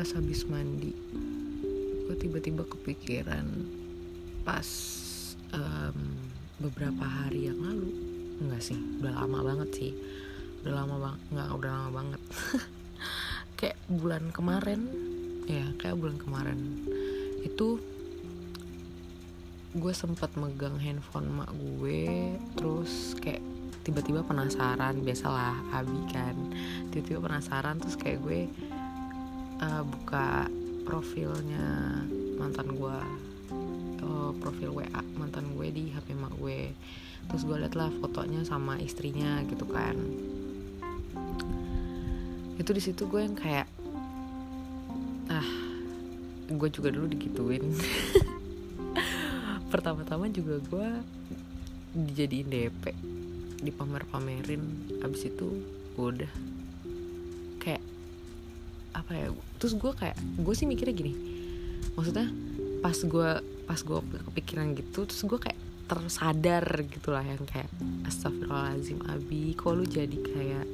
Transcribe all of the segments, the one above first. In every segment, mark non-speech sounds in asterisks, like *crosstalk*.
pas habis mandi gue tiba-tiba kepikiran pas um, beberapa hari yang lalu. Enggak sih udah lama banget sih. Udah lama banget nggak udah lama banget. *laughs* Kayak bulan kemarin ya kayak bulan kemarin. Itu gue sempat megang handphone mak gue terus kayak tiba-tiba penasaran biasalah abi kan. Tiba-tiba penasaran terus kayak gue uh, buka profilnya mantan gue uh, profil WA mantan gue di HP mak gue. Terus gue liat lah fotonya sama istrinya gitu kan. Itu di situ gue yang kayak ah gue juga dulu digituin. *laughs* Pertama-tama juga gue dijadiin DP dipamer-pamerin. Abis itu udah ya terus gue kayak gue sih mikirnya gini. Maksudnya pas gue pas gue kepikiran gitu terus gue kayak tersadar gitulah yang kayak astagfirullahaladzim abi kok lu jadi kayak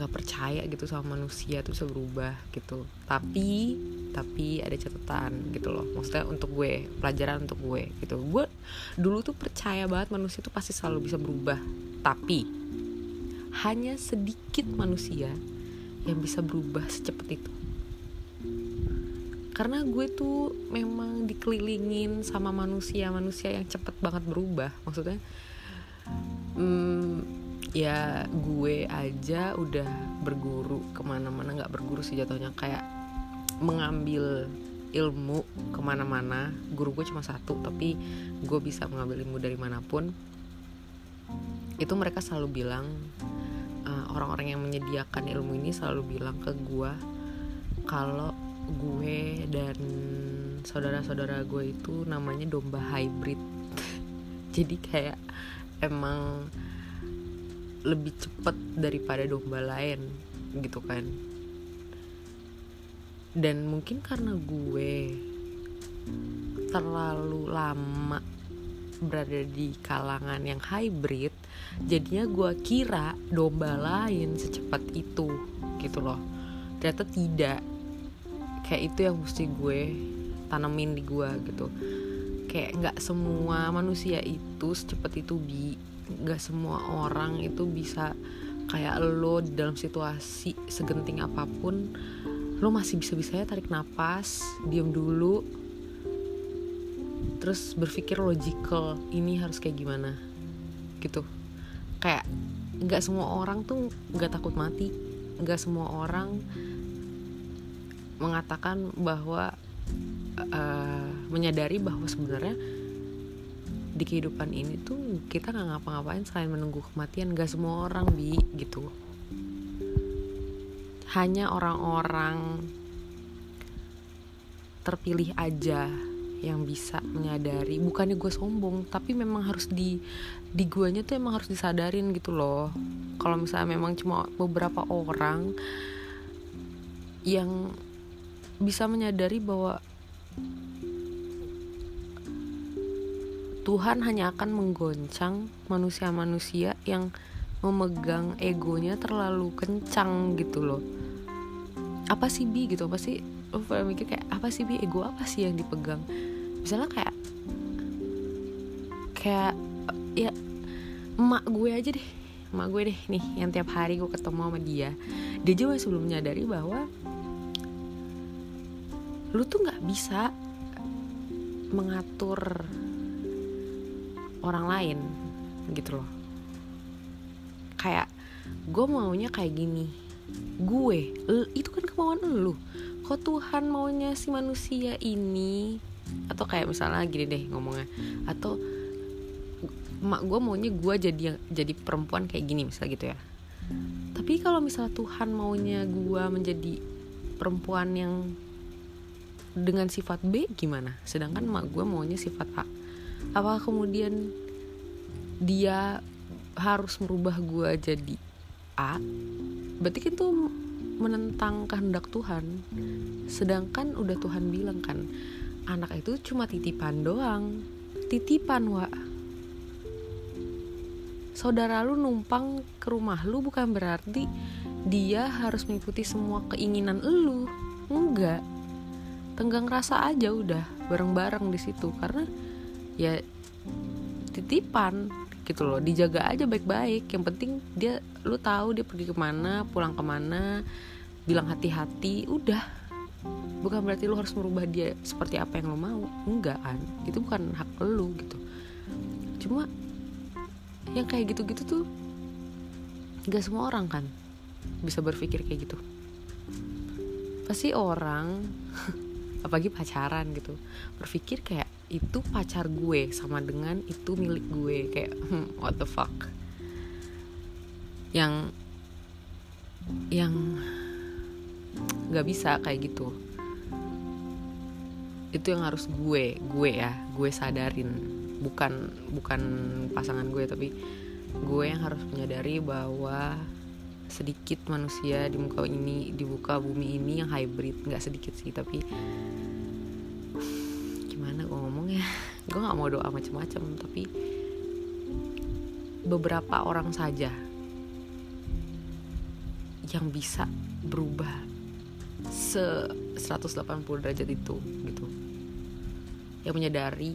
nggak percaya gitu sama manusia tuh bisa berubah gitu. Tapi tapi ada catatan gitu loh. Maksudnya untuk gue pelajaran untuk gue gitu. Gue dulu tuh percaya banget manusia tuh pasti selalu bisa berubah. Tapi hanya sedikit manusia yang bisa berubah secepat itu. Karena gue tuh memang dikelilingin sama manusia-manusia yang cepet banget berubah. Maksudnya hmm, ya gue aja udah berguru ke mana-mana nggak berguru sih jatuhnya. Kayak mengambil ilmu ke mana-mana. Guru gue cuma satu tapi gue bisa mengambil ilmu dari mana pun. Itu mereka selalu bilang orang-orang yang menyediakan ilmu ini selalu bilang ke gue kalau gue dan saudara-saudara gue itu namanya domba hybrid. *laughs* Jadi kayak emang lebih cepat daripada domba lain gitu kan. Dan mungkin karena gue terlalu lama berada di kalangan yang hybrid jadinya gue kira domba lain secepat itu gitu loh. Ternyata tidak. Kayak itu yang mesti gue tanemin di gue gitu. Kayak nggak semua manusia itu secepat itu bi. Gak semua orang itu bisa kayak lo dalam situasi segenting apa pun lo masih bisa-bisanya tarik nafas diam dulu terus berpikir logical ini harus kayak gimana gitu. Kayak nggak semua orang tuh nggak takut mati nggak semua orang mengatakan bahwa uh, menyadari bahwa sebenarnya di kehidupan ini tuh kita nggak ngapa-ngapain selain menunggu kematian gak semua orang bi gitu. Hanya orang-orang terpilih aja yang bisa menyadari. Bukannya gue sombong tapi memang harus di di guanya tuh emang harus disadarin gitu loh. Kalau misalnya memang cuma beberapa orang yang bisa menyadari bahwa Tuhan hanya akan menggoncang manusia-manusia yang memegang egonya terlalu kencang gitu loh. Apa sih bi gitu? Apa sih pernah mikir kayak apa sih bi? Ego apa sih yang dipegang? Misalnya kayak kayak ya emak gue aja deh. Emak gue deh nih yang tiap hari gue ketemu sama dia. Dia juga sebelum menyadari bahwa lu tuh nggak bisa mengatur orang lain gitu loh. Kayak gue maunya kayak gini. Gue itu kan kemauan lu kok Tuhan maunya si manusia ini? Atau kayak misalnya gini deh ngomongnya. Atau mak gue maunya gue jadi jadi perempuan kayak gini misal gitu ya. Tapi kalau misalnya Tuhan maunya gue menjadi perempuan yang dengan sifat B gimana? Sedangkan mak gue maunya sifat A. Apa kemudian dia harus merubah gue jadi A? Berarti itu menentang kehendak Tuhan. Sedangkan udah Tuhan bilang kan anak itu cuma titipan doang. Titipan wa. Saudara lu numpang ke rumah lu bukan berarti dia harus mengikuti semua keinginan lu. Enggak. Tenggang rasa aja udah bareng-bareng di situ. Karena ya titipan gitu loh. Dijaga aja baik-baik. Yang penting dia lu tahu dia pergi ke mana pulang ke mana. Bilang hati-hati udah. Bukan berarti lu harus merubah dia seperti apa yang lu mau. Enggak kan itu bukan hak lu gitu. Cuma yang kayak gitu-gitu tuh gak semua orang kan bisa berpikir kayak gitu. Pasti orang *laughs* apalagi pacaran gitu berpikir kayak itu pacar gue sama dengan itu milik gue. Kayak hmm, what the fuck? Yang yang nggak bisa kayak gitu. Itu yang harus gue gue ya gue sadarin. Bukan bukan pasangan gue tapi gue yang harus menyadari bahwa sedikit manusia di muka ini di muka bumi ini yang hybrid. Nggak sedikit sih tapi gue nggak mau doa macam-macam tapi beberapa orang saja yang bisa berubah se 180 derajat itu gitu. Yang menyadari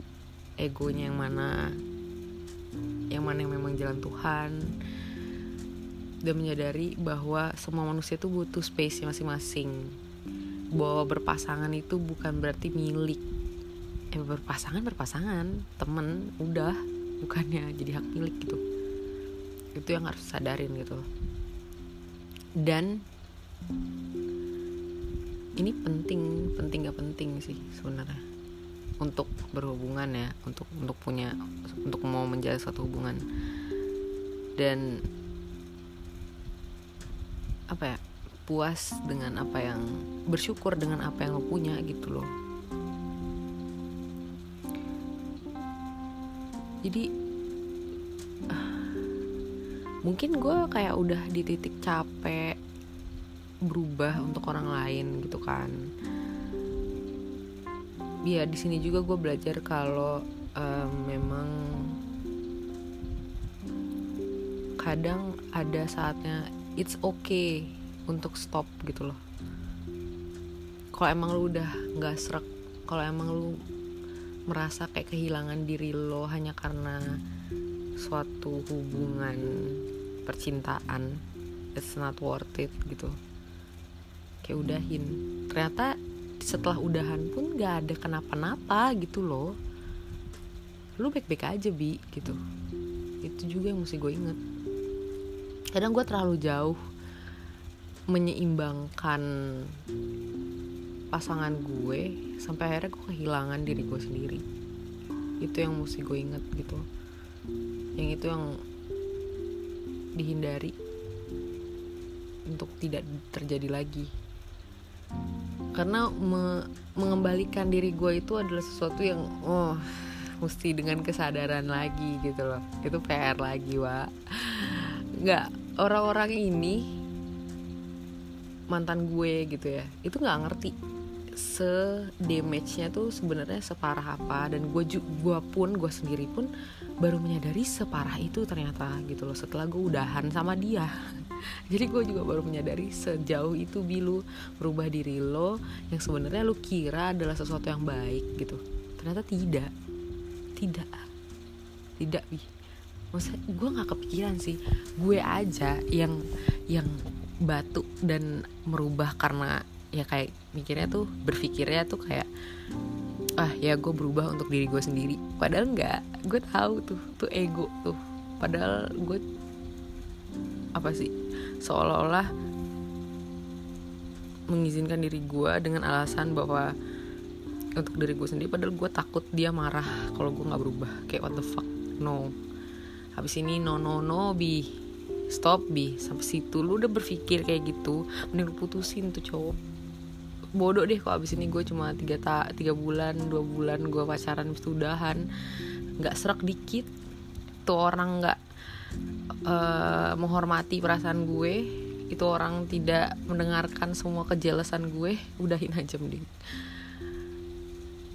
egonya yang mana yang mana yang memang jalan Tuhan dan menyadari bahwa semua manusia itu butuh space masing-masing. Bahwa berpasangan itu bukan berarti milik ya berpasangan berpasangan. Temen udah. Bukannya jadi hak milik gitu. Itu yang harus sadarin gitu. Dan ini penting penting gak penting sih sebenarnya. Untuk berhubungan ya untuk untuk punya untuk mau menjalin suatu hubungan. Dan apa ya puas dengan apa yang bersyukur dengan apa yang lo punya gitu loh jadi mungkin gue kayak udah di titik capek berubah untuk orang lain gitu kan. Ya di sini juga gue belajar kalau um, memang kadang ada saatnya it's okay untuk stop gitu loh. Kalau emang lu udah nggak serak kalau emang lu merasa kayak kehilangan diri lo hanya karena suatu hubungan percintaan it's not worth it gitu. Kayak udahin. Ternyata setelah udahan pun gak ada kenapa-napa gitu loh lu baik-baik aja bi gitu. Itu juga yang mesti gue inget kadang gue terlalu jauh menyeimbangkan pasangan gue sampai akhirnya gue kehilangan diri gue sendiri. Itu yang mesti gue inget gitu. Yang itu yang dihindari untuk tidak terjadi lagi. Karena me mengembalikan diri gue itu adalah sesuatu yang oh mesti dengan kesadaran lagi gitu loh. Itu PR lagi wa nggak orang-orang ini mantan gue gitu ya itu nggak ngerti se damage-nya tuh sebenarnya separah apa. Dan gue gue pun gue sendiri pun baru menyadari separah itu ternyata gitu loh setelah gue udahan sama dia. *laughs* Jadi gue juga baru menyadari sejauh itu bilu berubah diri lo yang sebenarnya lo kira adalah sesuatu yang baik gitu. Ternyata tidak. Tidak. Tidak bi. Maksudnya gue nggak kepikiran sih. Gue aja yang yang batu dan merubah karena ya kayak mikirnya tuh berpikirnya tuh kayak ah ya gue berubah untuk diri gue sendiri. Padahal enggak gue tahu tuh tuh ego tuh. Padahal gue apa sih seolah-olah mengizinkan diri gue dengan alasan bahwa untuk diri gue sendiri padahal gue takut dia marah kalau gue nggak berubah. Kayak what the fuck no. Habis ini no no no bi stop bi sampai situ lu udah berpikir kayak gitu mending lu putusin tuh cowok bodoh deh kok abis ini gue cuma tiga ta tiga bulan dua bulan gue pacaran habis udahan. Nggak serak dikit. Tuh orang nggak uh, menghormati perasaan gue. Itu orang tidak mendengarkan semua kejelasan gue. Udahin aja mending.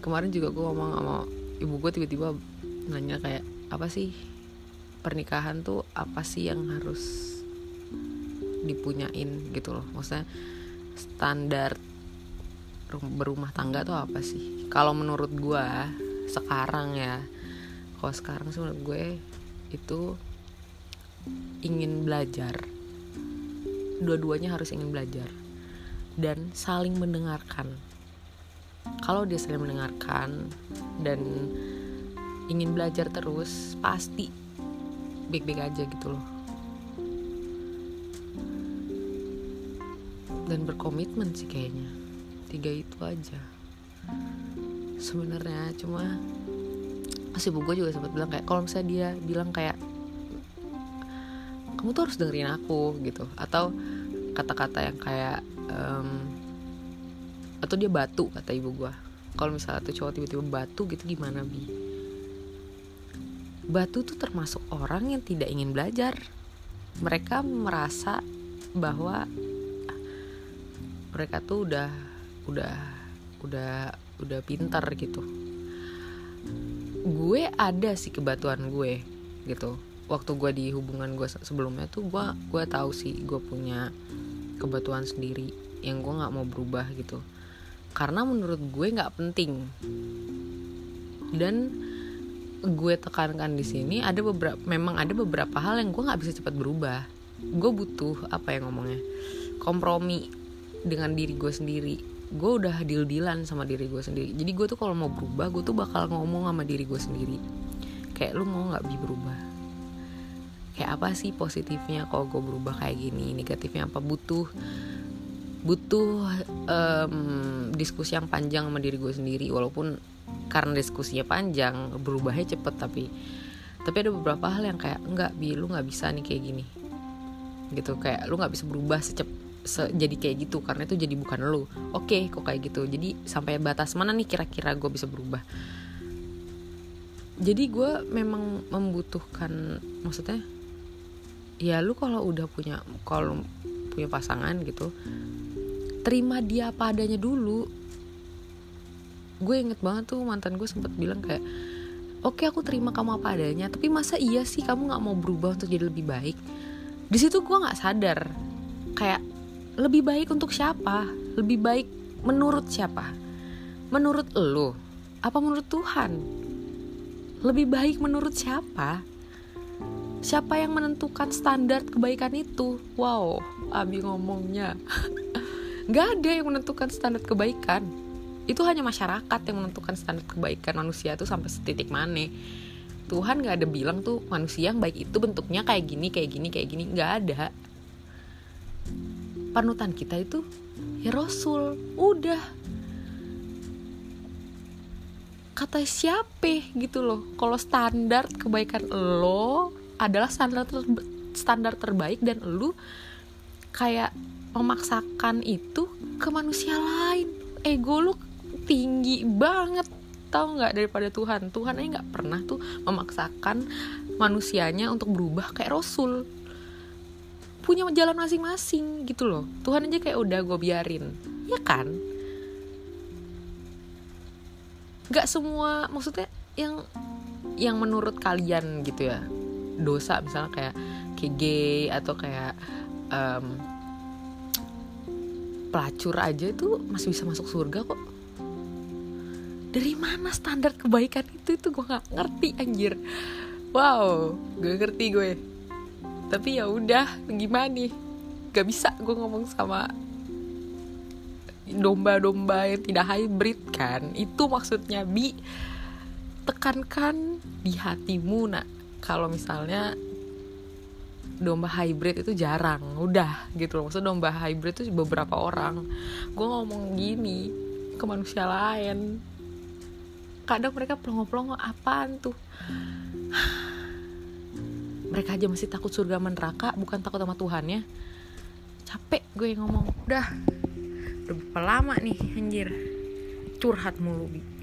Kemarin juga gue ngomong sama ibu gue tiba-tiba nanya kayak apa sih? Pernikahan tuh apa sih yang harus dipunyain? Gitu loh. Maksudnya standar berumah tangga tuh apa sih? Kalau menurut gue sekarang ya kalau sekarang sih menurut gue itu ingin belajar. Dua-duanya harus ingin belajar. Dan saling mendengarkan. Kalau dia saling mendengarkan dan ingin belajar terus pasti baik-baik aja gitu loh. Dan berkomitmen sih kayaknya tiga itu aja. Sebenarnya cuma masih bu gue juga sempat bilang kayak kalau misalnya dia bilang kayak kamu tuh harus dengerin aku gitu. Atau kata-kata yang kayak um, atau dia batu kata ibu gue kalau misalnya tuh cowok tiba-tiba batu gitu gimana bi? Batu tuh termasuk orang yang tidak ingin belajar. Mereka merasa bahwa mereka tuh udah udah udah udah pintar gitu. Gue ada sih kebatuan gue gitu. Waktu gue di hubungan gue sebelumnya tuh gue gue tahu sih gue punya kebatuan sendiri yang gue nggak mau berubah gitu. Karena menurut gue nggak penting. Dan gue tekankan di sini ada beberapa memang ada beberapa hal yang gue nggak bisa cepat berubah. Gue butuh apa yang ngomongnya kompromi dengan diri gue sendiri gue udah deal dealan sama diri gue sendiri. Jadi gue tuh kalau mau berubah gue tuh bakal ngomong sama diri gue sendiri. Kayak lu mau nggak bi berubah? Kayak apa sih positifnya kalau gue berubah kayak gini? Negatifnya apa? Butuh butuh um, diskusi yang panjang sama diri gue sendiri. Walaupun karena diskusinya panjang berubahnya cepet tapi tapi ada beberapa hal yang kayak enggak bi lu nggak bisa nih kayak gini. Gitu kayak lu nggak bisa berubah secepat jadi kayak gitu karena itu jadi bukan lu. Oke okay, kok kayak gitu. Jadi sampai batas mana nih kira-kira gue bisa berubah? Jadi gue memang membutuhkan maksudnya ya lu kalau udah punya kalau punya pasangan gitu terima dia apa adanya dulu. Gue inget banget tuh mantan gue sempet bilang kayak oke okay, aku terima kamu apa adanya tapi masa iya sih kamu nggak mau berubah untuk jadi lebih baik? Di situ gue nggak sadar. Kayak lebih baik untuk siapa? Lebih baik menurut siapa? Menurut lo? Apa menurut Tuhan? Lebih baik menurut siapa? Siapa yang menentukan standar kebaikan itu? Wow, Abi ngomongnya. *laughs* Gak ada yang menentukan standar kebaikan. Itu hanya masyarakat yang menentukan standar kebaikan manusia itu sampai setitik mana. Tuhan gak ada bilang tuh manusia yang baik itu bentuknya kayak gini, kayak gini, kayak gini. Gak ada panutan kita itu ya Rasul udah. Kata siapa gitu loh. Kalau standar kebaikan lo adalah standar ter standar terbaik dan lu kayak memaksakan itu ke manusia lain. Ego lu tinggi banget. Tau nggak daripada Tuhan? Tuhan aja nggak pernah tuh memaksakan manusianya untuk berubah kayak Rasul punya jalan masing-masing gitu loh. Tuhan aja kayak udah gue biarin. Ya kan? Gak semua maksudnya yang yang menurut kalian gitu ya dosa misalnya kayak kayak gay atau kayak um, pelacur aja itu masih bisa masuk surga kok. Dari mana standar kebaikan itu? Itu gue nggak ngerti anjir. Wow gue ngerti gue tapi ya udah gimana nih? Gak bisa gue ngomong sama domba-domba yang tidak hybrid kan? Itu maksudnya bi tekankan di hatimu nak. Kalau misalnya domba hybrid itu jarang udah gitu loh. Maksud domba hybrid itu beberapa orang. Gue ngomong gini ke manusia lain. Kadang mereka pelongo-pelongo apaan tuh mereka aja masih takut surga neraka bukan takut sama Tuhan ya. Capek gue ngomong. Udah udah berapa lama nih anjir? Curhat mulu bi